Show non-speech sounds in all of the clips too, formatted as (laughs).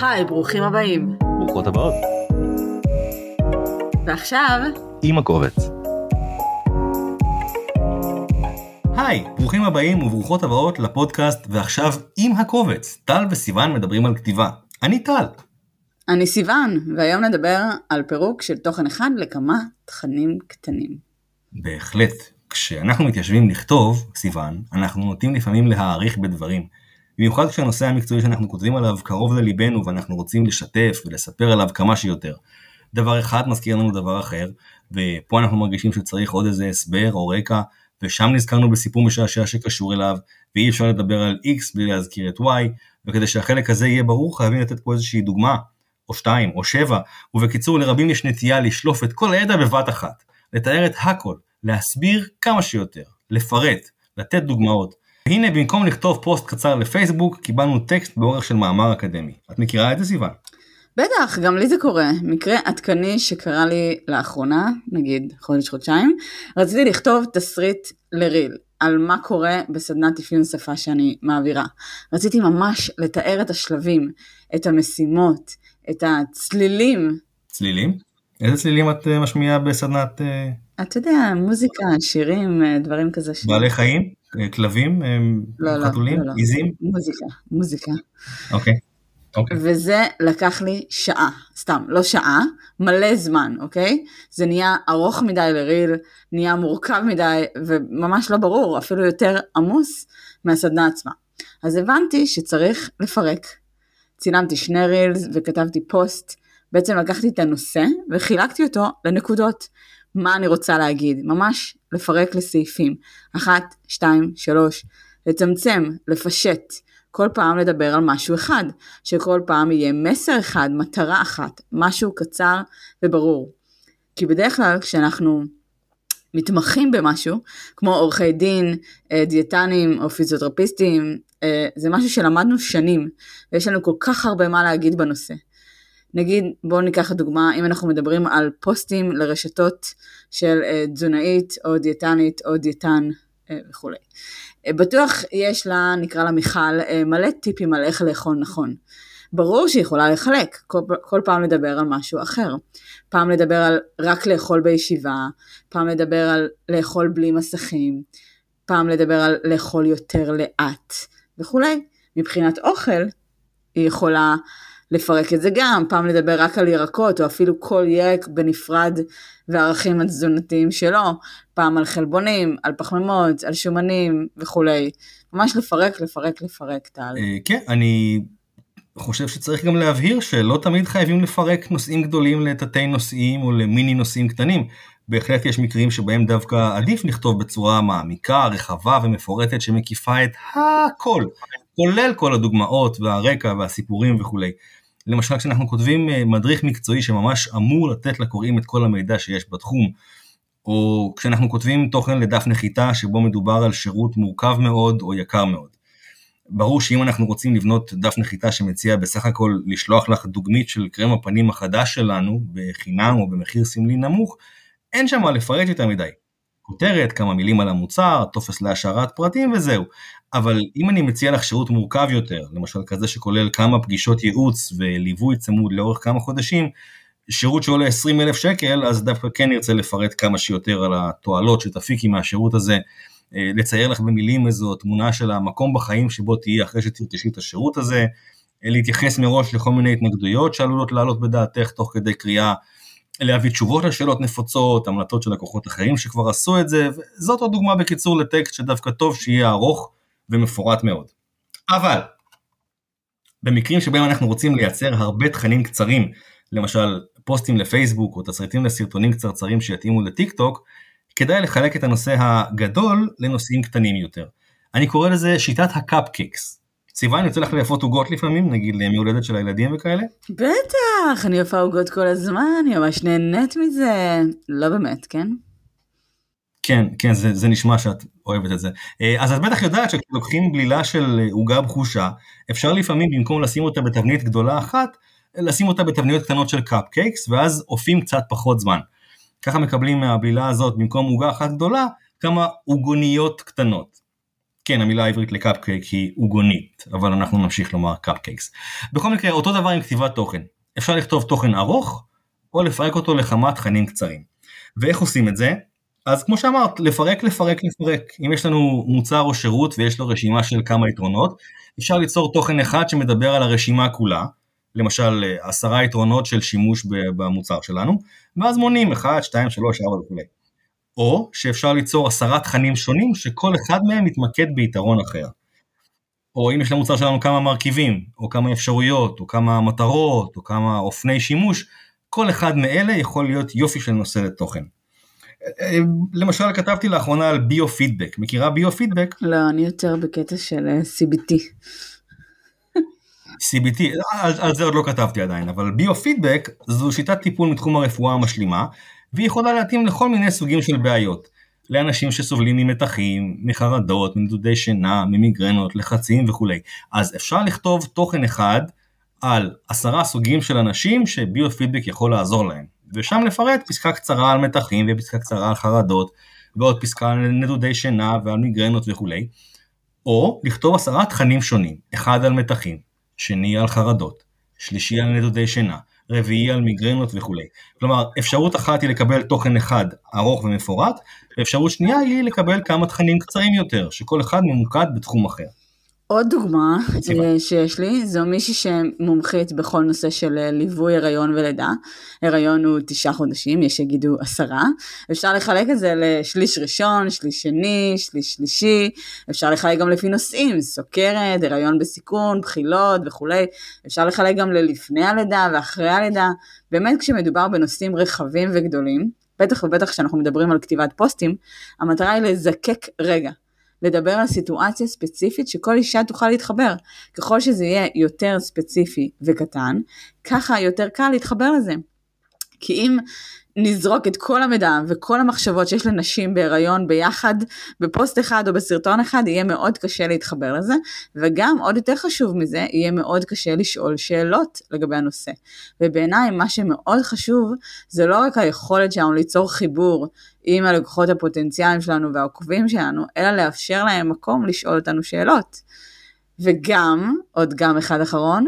היי, ברוכים הבאים. ברוכות הבאות. ועכשיו, עם הקובץ. היי, ברוכים הבאים וברוכות הבאות לפודקאסט ועכשיו עם הקובץ. טל וסיוון מדברים על כתיבה. אני טל. אני סיוון, והיום נדבר על פירוק של תוכן אחד לכמה תכנים קטנים. בהחלט. כשאנחנו מתיישבים לכתוב, סיוון, אנחנו נוטים לפעמים להעריך בדברים. במיוחד כשהנושא המקצועי שאנחנו כותבים עליו קרוב לליבנו ואנחנו רוצים לשתף ולספר עליו כמה שיותר. דבר אחד מזכיר לנו דבר אחר, ופה אנחנו מרגישים שצריך עוד איזה הסבר או רקע, ושם נזכרנו בסיפור משעשע שקשור אליו, ואי אפשר לדבר על X בלי להזכיר את Y, וכדי שהחלק הזה יהיה ברור חייבים לתת פה איזושהי דוגמה, או שתיים, או שבע, ובקיצור לרבים יש נטייה לשלוף את כל הידע בבת אחת, לתאר את הכל, להסביר כמה שיותר, לפרט, לתת דוגמאות. והנה במקום לכתוב פוסט קצר לפייסבוק, קיבלנו טקסט באורך של מאמר אקדמי. את מכירה את זה סיוון? בטח, גם לי זה קורה. מקרה עדכני שקרה לי לאחרונה, נגיד חודש-חודשיים, רציתי לכתוב תסריט לריל, על מה קורה בסדנת אפיון שפה שאני מעבירה. רציתי ממש לתאר את השלבים, את המשימות, את הצלילים. צלילים? איזה צלילים את אה, משמיעה בסדנת... אה, אתה יודע, מוזיקה, שירים, אה, דברים כזה. בעלי חיים? כלבים? לא, לא, חתולים? לא, לא. עיזים? מוזיקה, מוזיקה. אוקיי. אוקיי. וזה לקח לי שעה, סתם, לא שעה, מלא זמן, אוקיי? זה נהיה ארוך מדי לריל, נהיה מורכב מדי, וממש לא ברור, אפילו יותר עמוס מהסדנה עצמה. אז הבנתי שצריך לפרק. צילמתי שני רילס וכתבתי פוסט, בעצם לקחתי את הנושא וחילקתי אותו לנקודות. מה אני רוצה להגיד, ממש לפרק לסעיפים, אחת, שתיים, שלוש, לצמצם, לפשט, כל פעם לדבר על משהו אחד, שכל פעם יהיה מסר אחד, מטרה אחת, משהו קצר וברור. כי בדרך כלל כשאנחנו מתמחים במשהו, כמו עורכי דין, אה, דיאטנים או פיזיותרפיסטים, אה, זה משהו שלמדנו שנים, ויש לנו כל כך הרבה מה להגיד בנושא. נגיד, בואו ניקח דוגמה, אם אנחנו מדברים על פוסטים לרשתות של אה, תזונאית או דיאטנית או דיאטן וכולי. בטוח יש לה, נקרא לה מיכל, מלא טיפים על איך לאכול נכון. ברור שהיא יכולה לחלק, כל, כל פעם לדבר על משהו אחר. פעם לדבר על רק לאכול בישיבה, פעם לדבר על לאכול בלי מסכים, פעם לדבר על לאכול יותר לאט וכולי. מבחינת אוכל, היא יכולה לפרק את זה גם, פעם לדבר רק על ירקות, או אפילו כל ירק בנפרד והערכים התזונתיים שלו, פעם על חלבונים, על פחמימות, על שומנים וכולי. ממש לפרק, לפרק, לפרק, טל. אה, כן, אני חושב שצריך גם להבהיר שלא תמיד חייבים לפרק נושאים גדולים לתתי נושאים או למיני נושאים קטנים. בהחלט יש מקרים שבהם דווקא עדיף לכתוב בצורה מעמיקה, רחבה ומפורטת שמקיפה את הכל, כולל כל הדוגמאות והרקע והסיפורים וכולי. למשל כשאנחנו כותבים אה, מדריך מקצועי שממש אמור לתת לקוראים את כל המידע שיש בתחום, או כשאנחנו כותבים תוכן לדף נחיתה שבו מדובר על שירות מורכב מאוד או יקר מאוד. ברור שאם אנחנו רוצים לבנות דף נחיתה שמציע בסך הכל לשלוח לך דוגמית של קרם הפנים החדש שלנו בחינם או במחיר סמלי נמוך, אין שם מה לפרט יותר מדי. כותרת, כמה מילים על המוצר, טופס להשארת פרטים וזהו. אבל אם אני מציע לך שירות מורכב יותר, למשל כזה שכולל כמה פגישות ייעוץ וליווי צמוד לאורך כמה חודשים, שירות שעולה 20 אלף שקל, אז דווקא כן נרצה לפרט כמה שיותר על התועלות שתפיקי מהשירות הזה, אה, לצייר לך במילים איזו תמונה של המקום בחיים שבו תהיי אחרי שתרטשי את השירות הזה, אה, להתייחס מראש לכל מיני התנגדויות שעלולות לעלות בדעתך תוך כדי קריאה, להביא תשובות לשאלות נפוצות, המלצות של לקוחות אחרים שכבר עשו את זה, וזאת עוד דוגמה בקיצור לטקסט שדווקא טוב שיהיה ארוך ומפורט מאוד. אבל, במקרים שבהם אנחנו רוצים לייצר הרבה תכנים קצרים, למשל פוסטים לפייסבוק או תסריטים לסרטונים קצרצרים שיתאימו לטיק טוק, כדאי לחלק את הנושא הגדול לנושאים קטנים יותר. אני קורא לזה שיטת ה cupcakes. סיוון, יוצא לך לאפות עוגות לפעמים, נגיד לימי הולדת של הילדים וכאלה? בטח, אני אופה עוגות כל הזמן, אני ממש נהנית מזה. לא באמת, כן? כן, כן, זה, זה נשמע שאת אוהבת את זה. אה, אז את בטח יודעת שכשלוקחים בלילה של עוגה בחושה, אפשר לפעמים במקום לשים אותה בתבנית גדולה אחת, לשים אותה בתבניות קטנות של cupcakes, ואז אופים קצת פחות זמן. ככה מקבלים מהבלילה הזאת, במקום עוגה אחת גדולה, כמה עוגוניות קטנות. כן, המילה העברית לקפקייק היא עוגונית, אבל אנחנו נמשיך לומר cupcakes. בכל מקרה, אותו דבר עם כתיבת תוכן. אפשר לכתוב תוכן ארוך, או לפרק אותו לכמה תכנים קצרים. ואיך עושים את זה? אז כמו שאמרת, לפרק, לפרק, לפרק. אם יש לנו מוצר או שירות ויש לו רשימה של כמה יתרונות, אפשר ליצור תוכן אחד שמדבר על הרשימה כולה, למשל עשרה יתרונות של שימוש במוצר שלנו, ואז מונים 1, 2, 3, 4 וכו'. או שאפשר ליצור עשרה תכנים שונים שכל אחד מהם מתמקד ביתרון אחר. או אם יש למוצר שלנו כמה מרכיבים, או כמה אפשרויות, או כמה מטרות, או כמה אופני שימוש, כל אחד מאלה יכול להיות יופי של נושא לתוכן. למשל כתבתי לאחרונה על ביו-פידבק, מכירה ביו-פידבק? לא, אני יותר בקטע של אה, CBT. (laughs) CBT, על, על זה עוד לא כתבתי עדיין, אבל ביו-פידבק זו שיטת טיפול מתחום הרפואה המשלימה, והיא יכולה להתאים לכל מיני סוגים של בעיות. לאנשים שסובלים ממתחים, מחרדות, מנדודי שינה, ממיגרנות, לחצים וכולי. אז אפשר לכתוב תוכן אחד על עשרה סוגים של אנשים שביו-פידבק יכול לעזור להם. ושם לפרט פסקה קצרה על מתחים ופסקה קצרה על חרדות, ועוד פסקה על נדודי שינה ועל מיגרנות וכולי. או לכתוב עשרה תכנים שונים, אחד על מתחים, שני על חרדות, שלישי על נדודי שינה, רביעי על מיגרנות וכולי. כלומר, אפשרות אחת היא לקבל תוכן אחד ארוך ומפורט, ואפשרות שנייה היא לקבל כמה תכנים קצרים יותר, שכל אחד ממוקד בתחום אחר. עוד דוגמה אה, שיש לי, זו מישהי שמומחית בכל נושא של אה, ליווי הריון ולידה. הריון הוא תשעה חודשים, יש שיגידו עשרה. אפשר לחלק את זה לשליש ראשון, שליש שני, שליש שלישי. אפשר לחלק גם לפי נושאים, סוכרת, הריון בסיכון, בחילות וכולי. אפשר לחלק גם ללפני הלידה ואחרי הלידה. באמת כשמדובר בנושאים רחבים וגדולים, בטח ובטח כשאנחנו מדברים על כתיבת פוסטים, המטרה היא לזקק רגע. לדבר על סיטואציה ספציפית שכל אישה תוכל להתחבר. ככל שזה יהיה יותר ספציפי וקטן, ככה יותר קל להתחבר לזה. כי אם נזרוק את כל המידע וכל המחשבות שיש לנשים בהיריון ביחד בפוסט אחד או בסרטון אחד, יהיה מאוד קשה להתחבר לזה, וגם עוד יותר חשוב מזה, יהיה מאוד קשה לשאול שאלות לגבי הנושא. ובעיניי מה שמאוד חשוב זה לא רק היכולת שלנו ליצור חיבור עם הלקוחות הפוטנציאליים שלנו והעוקבים שלנו, אלא לאפשר להם מקום לשאול אותנו שאלות. וגם, עוד גם אחד אחרון,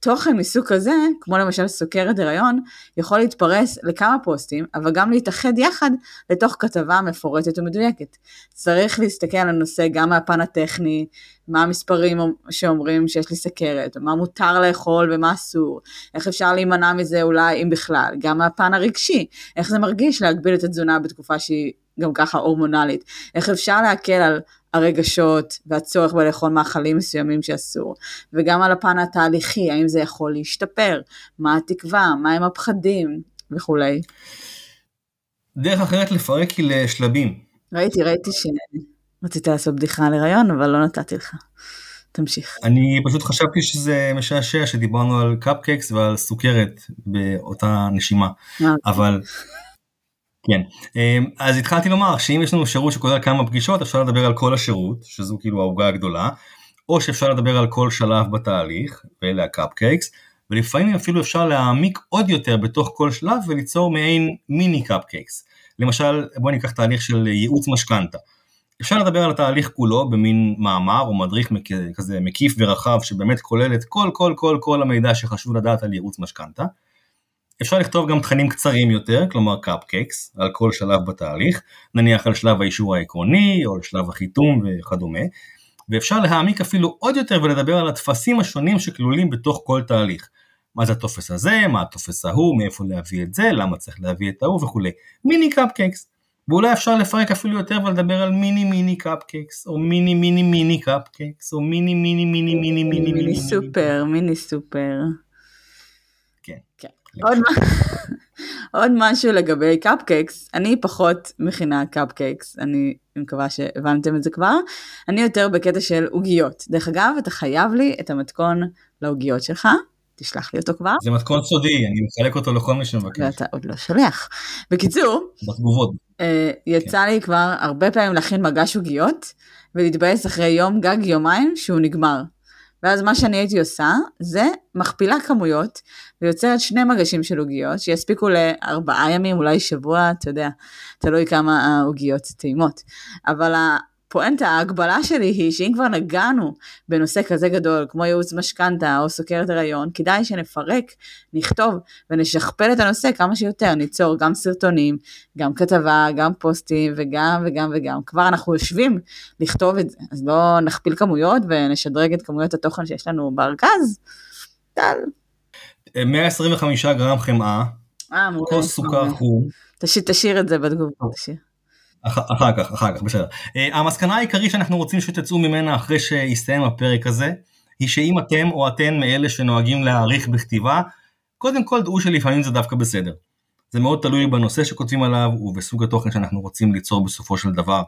תוכן מסוג כזה, כמו למשל סוכרת הריון, יכול להתפרס לכמה פוסטים, אבל גם להתאחד יחד לתוך כתבה מפורטת ומדויקת. צריך להסתכל על הנושא גם מהפן הטכני, מה המספרים שאומרים שיש לי סכרת, מה מותר לאכול ומה אסור, איך אפשר להימנע מזה אולי אם בכלל, גם מהפן הרגשי, איך זה מרגיש להגביל את התזונה בתקופה שהיא גם ככה הורמונלית, איך אפשר להקל על הרגשות והצורך בלאכול מאכלים מסוימים שאסור, וגם על הפן התהליכי, האם זה יכול להשתפר, מה התקווה, מהם הפחדים וכולי. דרך אחרת לפרק היא לשלבים. ראיתי, ראיתי שרצית לעשות בדיחה על הריון, אבל לא נתתי לך. תמשיך. אני פשוט חשבתי שזה משעשע שדיברנו על cupcakes ועל סוכרת באותה נשימה, אה, אבל כן, אמ, אז התחלתי לומר שאם יש לנו שירות שכולל כמה פגישות אפשר לדבר על כל השירות, שזו כאילו העוגה הגדולה, או שאפשר לדבר על כל שלב בתהליך, ואלה ה cupcakes, ולפעמים אפילו אפשר להעמיק עוד יותר בתוך כל שלב וליצור מעין מיני cupcakes. למשל, בואו ניקח תהליך של ייעוץ משכנתה. אפשר לדבר על התהליך כולו במין מאמר או מדריך כזה מקיף ורחב שבאמת כולל את כל כל כל כל המידע שחשוב לדעת על ייעוץ משכנתה. אפשר לכתוב גם תכנים קצרים יותר, כלומר קאפקקס, על כל שלב בתהליך, נניח על שלב האישור העקרוני או על שלב החיתום וכדומה, ואפשר להעמיק אפילו עוד יותר ולדבר על הטפסים השונים שכלולים בתוך כל תהליך. מה זה הטופס הזה, מה הטופס ההוא, מאיפה להביא את זה, למה צריך להביא את ההוא וכולי. מיני cupcakes. ואולי אפשר לפרק אפילו יותר ולדבר על מיני מיני cupcakes, או מיני מיני מיני cupcakes, או מיני מיני מיני מיני מיני מיני סופר, מיני סופר. כן. עוד, עוד משהו לגבי cupcakes, אני פחות מכינה cupcakes, אני מקווה שהבנתם את זה כבר, אני יותר בקטע של עוגיות. דרך אגב, אתה חייב לי את המתכון לעוגיות שלך, תשלח לי אותו כבר. זה מתכון סודי, אני מחלק אותו לכל מי שמבקש. ואתה עוד לא שולח. בקיצור, בתגובות. אה, יצא כן. לי כבר הרבה פעמים להכין מגש עוגיות, ולהתבאס אחרי יום גג יומיים שהוא נגמר. ואז מה שאני הייתי עושה, זה מכפילה כמויות, ויוצרת שני מגשים של עוגיות, שיספיקו לארבעה ימים, אולי שבוע, אתה יודע, תלוי כמה העוגיות טעימות. אבל הפואנטה, ההגבלה שלי היא שאם כבר נגענו בנושא כזה גדול כמו ייעוץ משכנתה או סוכרת הריון, כדאי שנפרק, נכתוב ונשכפל את הנושא כמה שיותר, ניצור גם סרטונים, גם כתבה, גם פוסטים וגם וגם וגם. כבר אנחנו יושבים לכתוב את זה, אז לא נכפיל כמויות ונשדרג את כמויות התוכן שיש לנו בארגז. טל. 125 גרם חמאה, אה. כוס סוכר חום. תשאיר, את זה בתגובה. אח, אחר כך, אחר כך, בסדר. Uh, המסקנה העיקרית שאנחנו רוצים שתצאו ממנה אחרי שיסתיים הפרק הזה, היא שאם אתם או אתן מאלה שנוהגים להעריך בכתיבה, קודם כל דעו שלפעמים זה דווקא בסדר. זה מאוד תלוי בנושא שכותבים עליו ובסוג התוכן שאנחנו רוצים ליצור בסופו של דבר.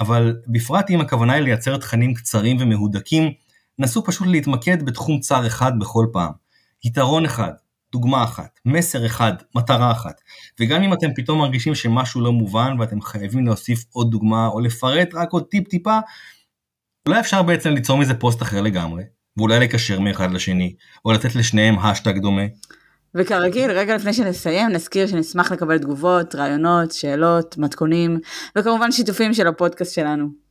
אבל בפרט אם הכוונה היא לייצר תכנים קצרים ומהודקים, נסו פשוט להתמקד בתחום צר אחד בכל פעם. יתרון אחד, דוגמה אחת, מסר אחד, מטרה אחת. וגם אם אתם פתאום מרגישים שמשהו לא מובן ואתם חייבים להוסיף עוד דוגמה או לפרט רק עוד טיפ טיפה, אולי אפשר בעצם ליצור מזה פוסט אחר לגמרי, ואולי לקשר מאחד לשני, או לתת לשניהם האשטג דומה. וכרגיל, רגע לפני שנסיים, נזכיר שנשמח לקבל תגובות, רעיונות, שאלות, מתכונים, וכמובן שיתופים של הפודקאסט שלנו.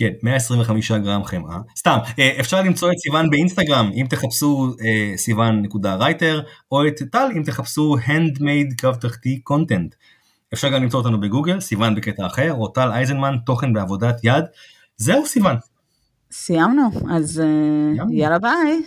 כן, 125 גרם חמאה. סתם, אה, אפשר למצוא את סיוון באינסטגרם, אם תחפשו אה, סיוון.רייטר, או את טל אם תחפשו handmade קו תחתי content. אפשר גם למצוא אותנו בגוגל, סיוון בקטע אחר, או טל אייזנמן, תוכן בעבודת יד. זהו סיוון. סיימנו, אז אה, יאללה ביי.